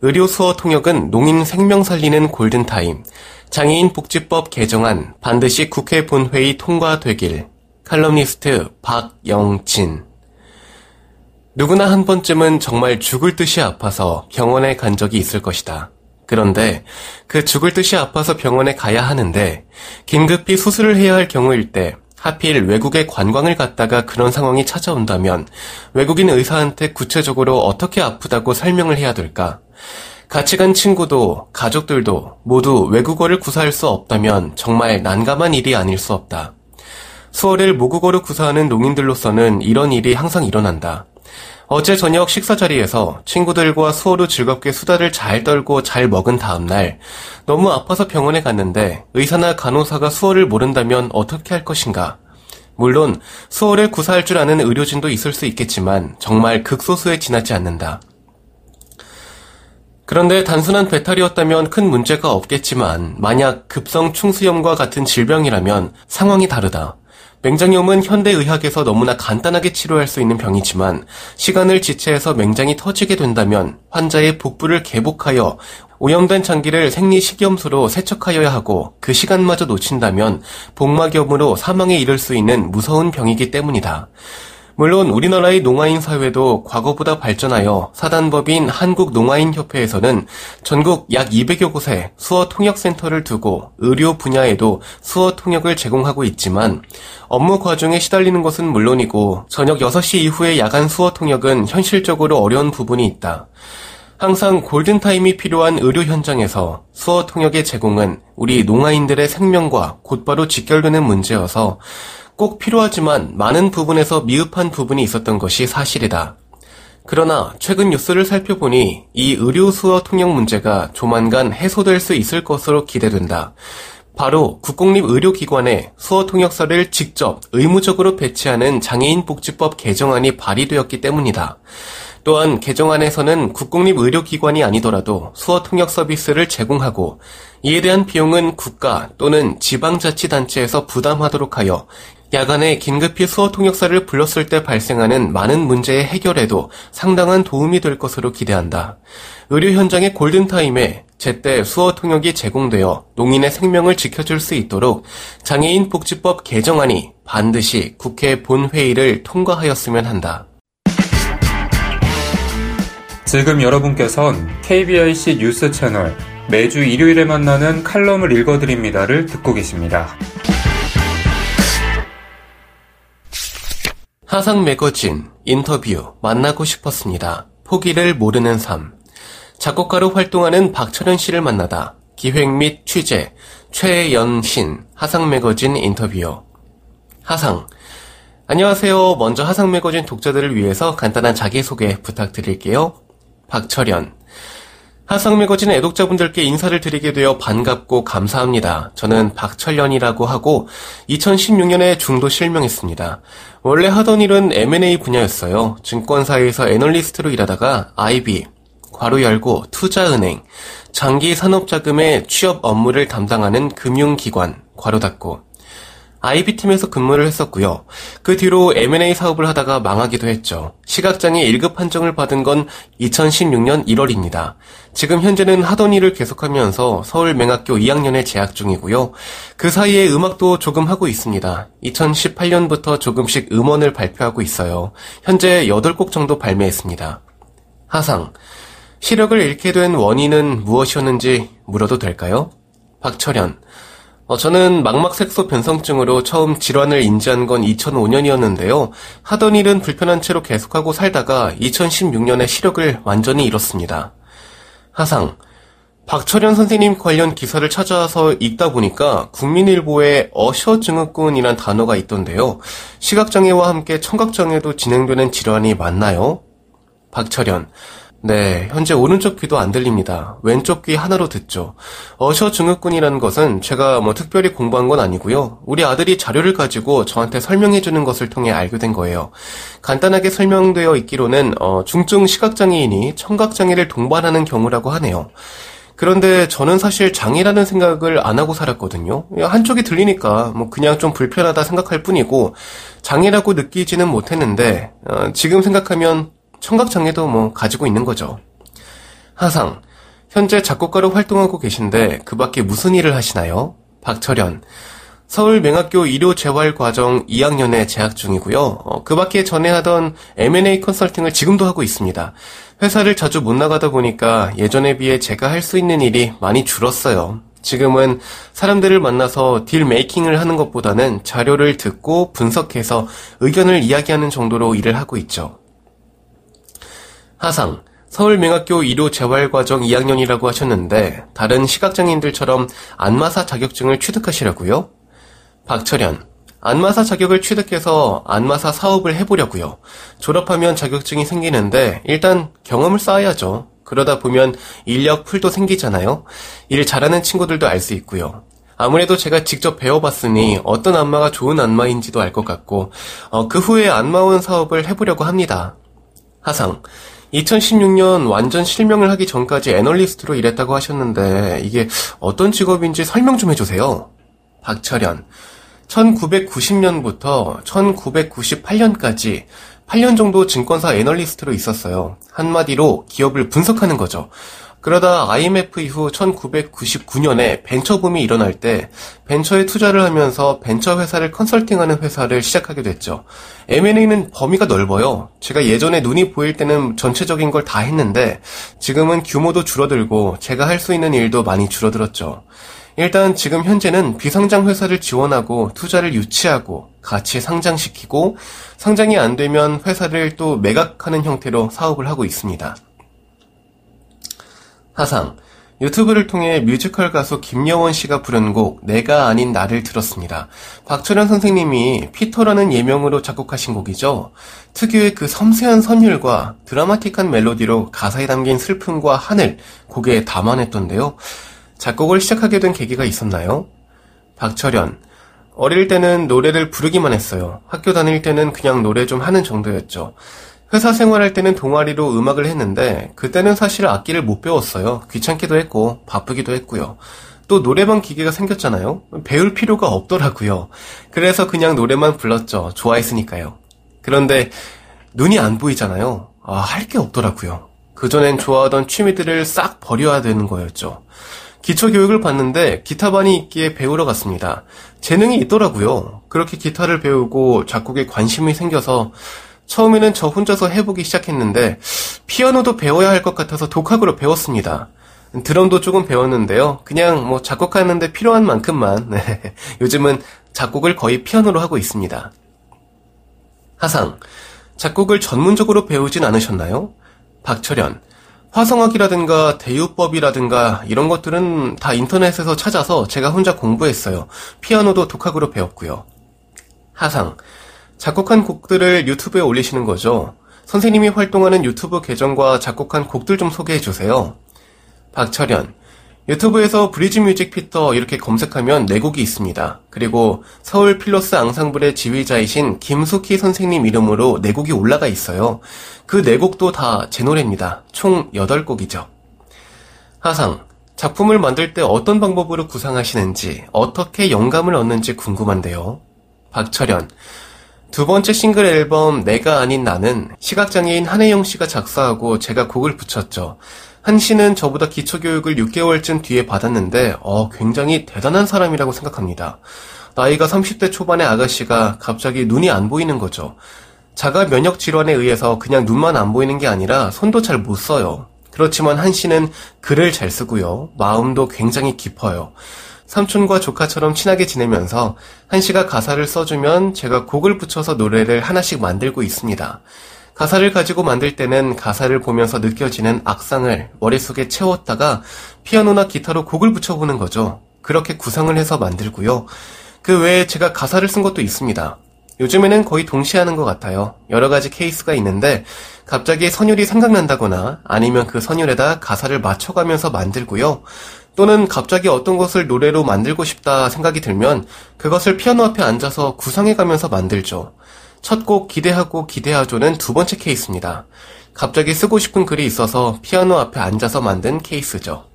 의료 수어 통역은 농인 생명 살리는 골든타임. 장애인 복지법 개정안 반드시 국회 본회의 통과되길. 칼럼니스트 박영진. 누구나 한 번쯤은 정말 죽을 듯이 아파서 병원에 간 적이 있을 것이다. 그런데 그 죽을 듯이 아파서 병원에 가야 하는데 긴급히 수술을 해야 할 경우일 때 하필 외국에 관광을 갔다가 그런 상황이 찾아온다면 외국인 의사한테 구체적으로 어떻게 아프다고 설명을 해야 될까? 같이 간 친구도 가족들도 모두 외국어를 구사할 수 없다면 정말 난감한 일이 아닐 수 없다. 수어를 모국어로 구사하는 농인들로서는 이런 일이 항상 일어난다. 어제 저녁 식사 자리에서 친구들과 수어로 즐겁게 수다를 잘 떨고 잘 먹은 다음날 너무 아파서 병원에 갔는데 의사나 간호사가 수어를 모른다면 어떻게 할 것인가? 물론 수어를 구사할 줄 아는 의료진도 있을 수 있겠지만 정말 극소수에 지나지 않는다. 그런데 단순한 배탈이었다면 큰 문제가 없겠지만 만약 급성 충수염과 같은 질병이라면 상황이 다르다. 맹장염은 현대의학에서 너무나 간단하게 치료할 수 있는 병이지만 시간을 지체해서 맹장이 터지게 된다면 환자의 복부를 개복하여 오염된 장기를 생리식염수로 세척하여야 하고 그 시간마저 놓친다면 복막염으로 사망에 이를 수 있는 무서운 병이기 때문이다. 물론 우리나라의 농아인 사회도 과거보다 발전하여 사단법인 한국농아인협회에서는 전국 약 200여 곳에 수어 통역센터를 두고 의료 분야에도 수어 통역을 제공하고 있지만 업무 과정에 시달리는 것은 물론이고 저녁 6시 이후의 야간 수어 통역은 현실적으로 어려운 부분이 있다. 항상 골든타임이 필요한 의료 현장에서 수어 통역의 제공은 우리 농아인들의 생명과 곧바로 직결되는 문제여서 꼭 필요하지만 많은 부분에서 미흡한 부분이 있었던 것이 사실이다. 그러나 최근 뉴스를 살펴보니 이 의료 수어 통역 문제가 조만간 해소될 수 있을 것으로 기대된다. 바로 국공립 의료기관에 수어 통역사를 직접 의무적으로 배치하는 장애인 복지법 개정안이 발의되었기 때문이다. 또한 개정안에서는 국공립 의료기관이 아니더라도 수어 통역 서비스를 제공하고 이에 대한 비용은 국가 또는 지방자치단체에서 부담하도록 하여 야간에 긴급히 수어 통역사를 불렀을 때 발생하는 많은 문제의 해결에도 상당한 도움이 될 것으로 기대한다. 의료 현장의 골든타임에 제때 수어 통역이 제공되어 농인의 생명을 지켜줄 수 있도록 장애인 복지법 개정안이 반드시 국회 본회의를 통과하였으면 한다. 지금 여러분께선 KBIC 뉴스 채널 매주 일요일에 만나는 칼럼을 읽어드립니다를 듣고 계십니다. 하상 매거진 인터뷰 만나고 싶었습니다. 포기를 모르는 삶. 작곡가로 활동하는 박철현 씨를 만나다 기획 및 취재 최연신 하상 매거진 인터뷰. 하상. 안녕하세요. 먼저 하상 매거진 독자들을 위해서 간단한 자기소개 부탁드릴게요. 박철현. 하상 매거진 애독자분들께 인사를 드리게 되어 반갑고 감사합니다. 저는 박철련이라고 하고 2016년에 중도 실명했습니다. 원래 하던 일은 M&A 분야였어요. 증권사에서 애널리스트로 일하다가 IB, 괄호 열고 투자은행, 장기 산업자금의 취업 업무를 담당하는 금융기관, 괄호 닫고 IB팀에서 근무를 했었고요. 그 뒤로 M&A 사업을 하다가 망하기도 했죠. 시각장애 1급 판정을 받은 건 2016년 1월입니다. 지금 현재는 하던 일을 계속하면서 서울맹학교 2학년에 재학 중이고요. 그 사이에 음악도 조금 하고 있습니다. 2018년부터 조금씩 음원을 발표하고 있어요. 현재 8곡 정도 발매했습니다. 하상. 시력을 잃게 된 원인은 무엇이었는지 물어도 될까요? 박철현. 어, 저는 망막색소 변성증으로 처음 질환을 인지한 건 2005년이었는데요. 하던 일은 불편한 채로 계속하고 살다가 2016년에 시력을 완전히 잃었습니다. 하상. 박철현 선생님 관련 기사를 찾아서 읽다 보니까 국민일보에 어셔 증후군이란 단어가 있던데요. 시각장애와 함께 청각장애도 진행되는 질환이 맞나요? 박철현. 네, 현재 오른쪽 귀도 안 들립니다. 왼쪽 귀 하나로 듣죠. 어셔 증후군이라는 것은 제가 뭐 특별히 공부한 건 아니고요. 우리 아들이 자료를 가지고 저한테 설명해 주는 것을 통해 알게 된 거예요. 간단하게 설명되어 있기로는 어, 중증 시각장애인이 청각장애를 동반하는 경우라고 하네요. 그런데 저는 사실 장애라는 생각을 안 하고 살았거든요. 한쪽이 들리니까 뭐 그냥 좀 불편하다 생각할 뿐이고 장애라고 느끼지는 못했는데 어, 지금 생각하면 청각장애도 뭐 가지고 있는 거죠. 하상, 현재 작곡가로 활동하고 계신데 그 밖에 무슨 일을 하시나요? 박철현, 서울맹학교 의료재활과정 2학년에 재학 중이고요. 어, 그 밖에 전에 하던 M&A 컨설팅을 지금도 하고 있습니다. 회사를 자주 못 나가다 보니까 예전에 비해 제가 할 수 있는 일이 많이 줄었어요. 지금은 사람들을 만나서 딜 메이킹을 하는 것보다는 자료를 듣고 분석해서 의견을 이야기하는 정도로 일을 하고 있죠. 하상, 서울맹학교 1호 재활과정 2학년이라고 하셨는데 다른 시각장애인들처럼 안마사 자격증을 취득하시라고요? 박철현, 안마사 자격을 취득해서 안마사 사업을 해보려고요. 졸업하면 자격증이 생기는데 일단 경험을 쌓아야죠. 그러다 보면 인력 풀도 생기잖아요. 일 잘하는 친구들도 알 수 있고요. 아무래도 제가 직접 배워봤으니 어떤 안마가 좋은 안마인지도 알 것 같고 어, 그 후에 안마원 사업을 해보려고 합니다. 하상, 2016년 완전 실명을 하기 전까지 애널리스트로 일했다고 하셨는데 이게 어떤 직업인지 설명 좀 해주세요. 박철현. 1990년부터 1998년까지 8년 정도 증권사 애널리스트로 있었어요. 한마디로 기업을 분석하는 거죠. 그러다 IMF 이후 1999년에 벤처붐이 일어날 때 벤처에 투자를 하면서 벤처 회사를 컨설팅하는 회사를 시작하게 됐죠. M&A는 범위가 넓어요. 제가 예전에 눈이 보일 때는 전체적인 걸 다 했는데 지금은 규모도 줄어들고 제가 할 수 있는 일도 많이 줄어들었죠. 일단 지금 현재는 비상장 회사를 지원하고 투자를 유치하고 같이 상장시키고 상장이 안 되면 회사를 또 매각하는 형태로 사업을 하고 있습니다. 하상, 유튜브를 통해 뮤지컬 가수 김여원 씨가 부른 곡 내가 아닌 나를 들었습니다. 박철현 선생님이 피터라는 예명으로 작곡하신 곡이죠. 특유의 그 섬세한 선율과 드라마틱한 멜로디로 가사에 담긴 슬픔과 하늘 곡에 담아냈던데요. 작곡을 시작하게 된 계기가 있었나요? 박철현 어릴 때는 노래를 부르기만 했어요. 학교 다닐 때는 그냥 노래 좀 하는 정도였죠. 회사 생활할 때는 동아리로 음악을 했는데 그때는 사실 악기를 못 배웠어요. 귀찮기도 했고 바쁘기도 했고요. 또 노래방 기계가 생겼잖아요. 배울 필요가 없더라고요. 그래서 그냥 노래만 불렀죠. 좋아했으니까요. 그런데 눈이 안 보이잖아요. 아, 할 게 없더라고요. 그전엔 좋아하던 취미들을 싹 버려야 되는 거였죠. 기초 교육을 받는데 기타반이 있기에 배우러 갔습니다. 재능이 있더라고요. 그렇게 기타를 배우고 작곡에 관심이 생겨서 처음에는 저 혼자서 해보기 시작했는데 피아노도 배워야 할 것 같아서 독학으로 배웠습니다. 드럼도 조금 배웠는데요. 그냥 뭐 작곡하는데 필요한 만큼만 네. 요즘은 작곡을 거의 피아노로 하고 있습니다. 하상 작곡을 전문적으로 배우진 않으셨나요? 박철현 화성학이라든가 대유법이라든가 이런 것들은 다 인터넷에서 찾아서 제가 혼자 공부했어요. 피아노도 독학으로 배웠고요. 하상 작곡한 곡들을 유튜브에 올리시는 거죠. 선생님이 활동하는 유튜브 계정과 작곡한 곡들 좀 소개해 주세요. 박철현. 유튜브에서 브리지 뮤직 피터 이렇게 검색하면 네 곡이 있습니다. 그리고 서울 필로스 앙상블의 지휘자이신 김숙희 선생님 이름으로 네 곡이 올라가 있어요. 그 네 곡도 다 제 노래입니다. 총 8곡이죠. 하상. 작품을 만들 때 어떤 방법으로 구상하시는지, 어떻게 영감을 얻는지 궁금한데요. 박철현. 두 번째 싱글 앨범 내가 아닌 나는 시각장애인 한혜영 씨가 작사하고 제가 곡을 붙였죠. 한 씨는 저보다 기초교육을 6개월쯤 뒤에 받았는데 어, 굉장히 대단한 사람이라고 생각합니다. 나이가 30대 초반의 아가씨가 갑자기 눈이 안 보이는 거죠. 자가 면역 질환에 의해서 그냥 눈만 안 보이는 게 아니라 손도 잘 못 써요. 그렇지만 한 씨는 글을 잘 쓰고요. 마음도 굉장히 깊어요. 삼촌과 조카처럼 친하게 지내면서 한 씨가 가사를 써주면 제가 곡을 붙여서 노래를 하나씩 만들고 있습니다. 가사를 가지고 만들 때는 가사를 보면서 느껴지는 악상을 머릿속에 채웠다가 피아노나 기타로 곡을 붙여보는 거죠. 그렇게 구상을 해서 만들고요. 그 외에 제가 가사를 쓴 것도 있습니다. 요즘에는 거의 동시에 하는 것 같아요. 여러 가지 케이스가 있는데 갑자기 선율이 생각난다거나 아니면 그 선율에다 가사를 맞춰가면서 만들고요. 또는 갑자기 어떤 것을 노래로 만들고 싶다 생각이 들면 그것을 피아노 앞에 앉아서 구상해가면서 만들죠. 첫 곡 기대하고 기대하죠는 두 번째 케이스입니다. 갑자기 쓰고 싶은 글이 있어서 피아노 앞에 앉아서 만든 케이스죠.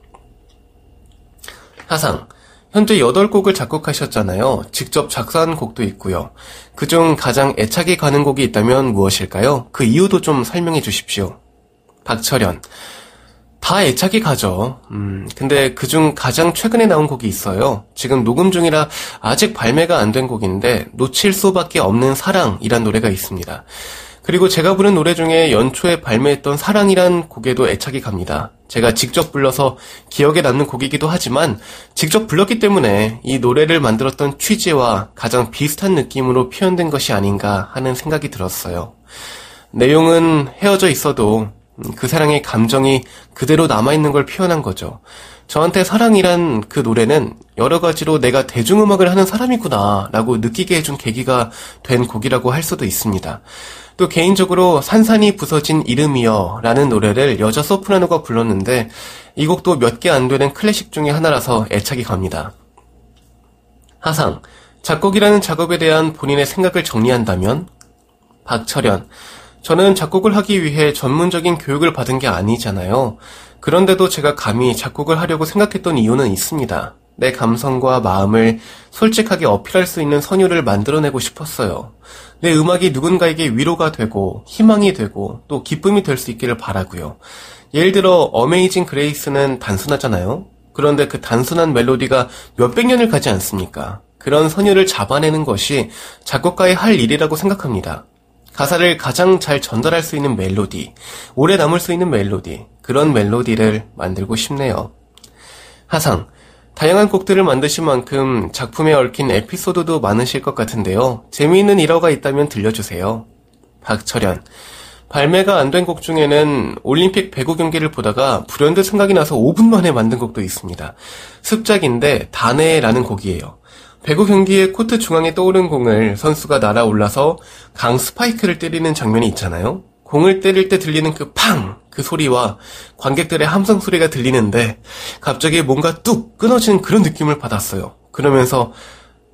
하상. 현재 8곡을 작곡하셨잖아요. 직접 작사한 곡도 있고요. 그중 가장 애착이 가는 곡이 있다면 무엇일까요? 그 이유도 좀 설명해 주십시오. 박철현. 다 애착이 가죠. 음, 근데 그중 가장 최근에 나온 곡이 있어요. 지금 녹음 중이라 아직 발매가 안 된 곡인데 놓칠 수밖에 없는 사랑이란 노래가 있습니다. 그리고 제가 부른 노래 중에 연초에 발매했던 사랑이란 곡에도 애착이 갑니다. 제가 직접 불러서 기억에 남는 곡이기도 하지만 직접 불렀기 때문에 이 노래를 만들었던 취지와 가장 비슷한 느낌으로 표현된 것이 아닌가 하는 생각이 들었어요. 내용은 헤어져 있어도 그 사랑의 감정이 그대로 남아있는 걸 표현한 거죠. 저한테 사랑이란 그 노래는 여러 가지로 내가 대중음악을 하는 사람이구나 라고 느끼게 해준 계기가 된 곡이라고 할 수도 있습니다. 또 개인적으로 산산이 부서진 이름이여 라는 노래를 여자 소프라노가 불렀는데 이 곡도 몇 개 안 되는 클래식 중의 하나라서 애착이 갑니다. 하상, 작곡이라는 작업에 대한 본인의 생각을 정리한다면? 박철현, 저는 작곡을 하기 위해 전문적인 교육을 받은 게 아니잖아요. 그런데도 제가 감히 작곡을 하려고 생각했던 이유는 있습니다. 내 감성과 마음을 솔직하게 어필할 수 있는 선율을 만들어내고 싶었어요. 내 음악이 누군가에게 위로가 되고 희망이 되고 또 기쁨이 될 수 있기를 바라고요. 예를 들어 Amazing Grace는 단순하잖아요. 그런데 그 단순한 멜로디가 몇백 년을 가지 않습니까? 그런 선율을 잡아내는 것이 작곡가의 할 일이라고 생각합니다. 가사를 가장 잘 전달할 수 있는 멜로디, 오래 남을 수 있는 멜로디, 그런 멜로디를 만들고 싶네요. 하상, 다양한 곡들을 만드신 만큼 작품에 얽힌 에피소드도 많으실 것 같은데요. 재미있는 일화가 있다면 들려주세요. 박철현, 발매가 안 된 곡 중에는 올림픽 배구 경기를 보다가 불현듯 생각이 나서 5분 만에 만든 곡도 있습니다. 습작인데 다네라는 곡이에요. 배구 경기의 코트 중앙에 떠오른 공을 선수가 날아올라서 강 스파이크를 때리는 장면이 있잖아요. 공을 때릴 때 들리는 그 팡! 그 소리와 관객들의 함성 소리가 들리는데 갑자기 뭔가 뚝 끊어지는 그런 느낌을 받았어요. 그러면서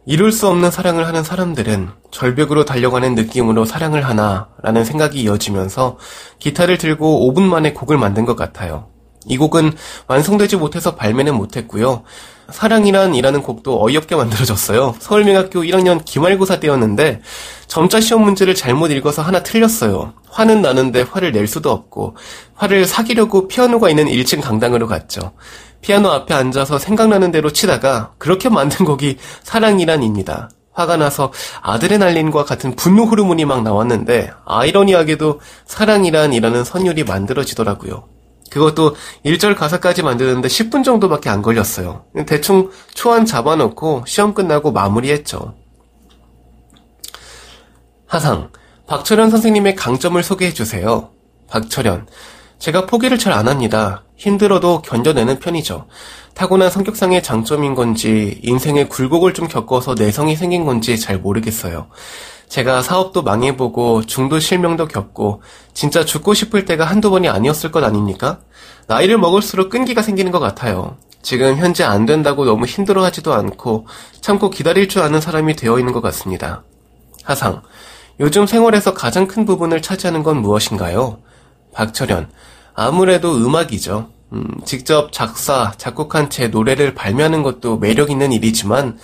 이룰 수 없는 사랑을 하는 사람들은 절벽으로 달려가는 느낌으로 사랑을 하나 라는 생각이 이어지면서 기타를 들고 5분 만에 곡을 만든 것 같아요. 이 곡은 완성되지 못해서 발매는 못했고요. 사랑이란 이라는 곡도 어이없게 만들어졌어요. 서울명학교 1학년 기말고사 때였는데 점자 시험 문제를 잘못 읽어서 하나 틀렸어요. 화는 나는데 화를 낼 수도 없고 화를 사귀려고 피아노가 있는 1층 강당으로 갔죠. 피아노 앞에 앉아서 생각나는 대로 치다가 그렇게 만든 곡이 사랑이란입니다. 화가 나서 아드레날린과 같은 분노 호르몬이 막 나왔는데 아이러니하게도 사랑이란 이라는 선율이 만들어지더라고요. 그것도 1절 가사까지 만드는데 10분 정도밖에 안 걸렸어요. 대충 초안 잡아놓고 시험 끝나고 마무리했죠. 하상, 박철현 선생님의 강점을 소개해 주세요. 박철현, 제가 포기를 잘 안 합니다. 힘들어도 견뎌내는 편이죠. 타고난 성격상의 장점인 건지 인생의 굴곡을 좀 겪어서 내성이 생긴 건지 잘 모르겠어요. 제가 사업도 망해보고 중도 실명도 겪고 진짜 죽고 싶을 때가 한두 번이 아니었을 것 아닙니까? 나이를 먹을수록 끈기가 생기는 것 같아요. 지금 현재 안 된다고 너무 힘들어하지도 않고 참고 기다릴 줄 아는 사람이 되어 있는 것 같습니다. 하상, 요즘 생활에서 가장 큰 부분을 차지하는 건 무엇인가요? 박철현, 아무래도 음악이죠. 음, 직접 작사, 작곡한 채 노래를 발매하는 것도 매력 있는 일이지만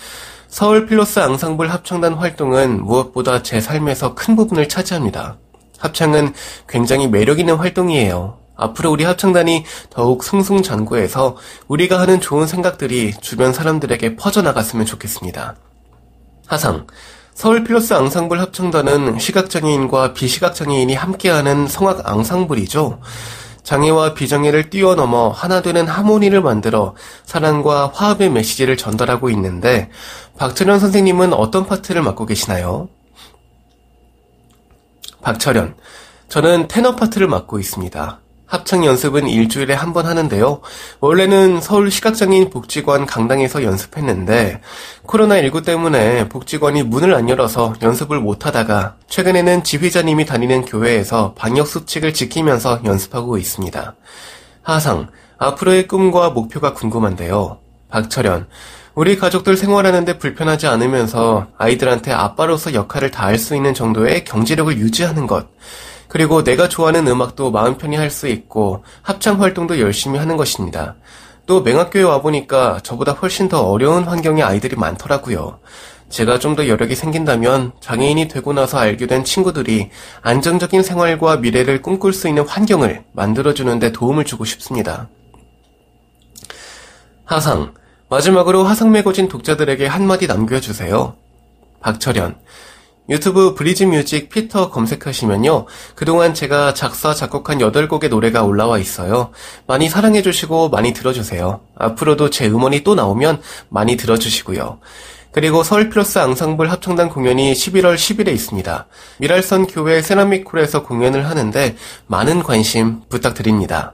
서울 필로스 앙상블 합창단 활동은 무엇보다 제 삶에서 큰 부분을 차지합니다. 합창은 굉장히 매력 있는 활동이에요. 앞으로 우리 합창단이 더욱 승승장구해서 우리가 하는 좋은 생각들이 주변 사람들에게 퍼져나갔으면 좋겠습니다. 하상, 서울 필로스 앙상블 합창단은 시각장애인과 비시각장애인이 함께하는 성악 앙상블이죠. 장애와 비장애를 뛰어넘어 하나 되는 하모니를 만들어 사랑과 화합의 메시지를 전달하고 있는데 박철현 선생님은 어떤 파트를 맡고 계시나요? 박철현, 저는 테너 파트를 맡고 있습니다. 합창 연습은 일주일에 한 번 하는데요. 원래는 서울 시각장애인 복지관 강당에서 연습했는데 코로나19 때문에 복지관이 문을 안 열어서 연습을 못 하다가 최근에는 지휘자님이 다니는 교회에서 방역 수칙을 지키면서 연습하고 있습니다. 하상, 앞으로의 꿈과 목표가 궁금한데요. 박철현, 우리 가족들 생활하는데 불편하지 않으면서 아이들한테 아빠로서 역할을 다할 수 있는 정도의 경제력을 유지하는 것. 그리고 내가 좋아하는 음악도 마음 편히 할 수 있고 합창 활동도 열심히 하는 것입니다. 또 맹학교에 와보니까 저보다 훨씬 더 어려운 환경의 아이들이 많더라고요. 제가 좀 더 여력이 생긴다면 장애인이 되고 나서 알게 된 친구들이 안정적인 생활과 미래를 꿈꿀 수 있는 환경을 만들어주는데 도움을 주고 싶습니다. 하상. 마지막으로 화상 매거진 독자들에게 한마디 남겨주세요. 박철현. 유튜브 브리즈 뮤직 피터 검색하시면요. 그동안 제가 작사, 작곡한 8곡의 노래가 올라와 있어요. 많이 사랑해주시고 많이 들어주세요. 앞으로도 제 음원이 또 나오면 많이 들어주시고요. 그리고 서울 필로스 앙상블 합창단 공연이 11월 10일에 있습니다. 밀알선교회 세라믹홀에서 공연을 하는데 많은 관심 부탁드립니다.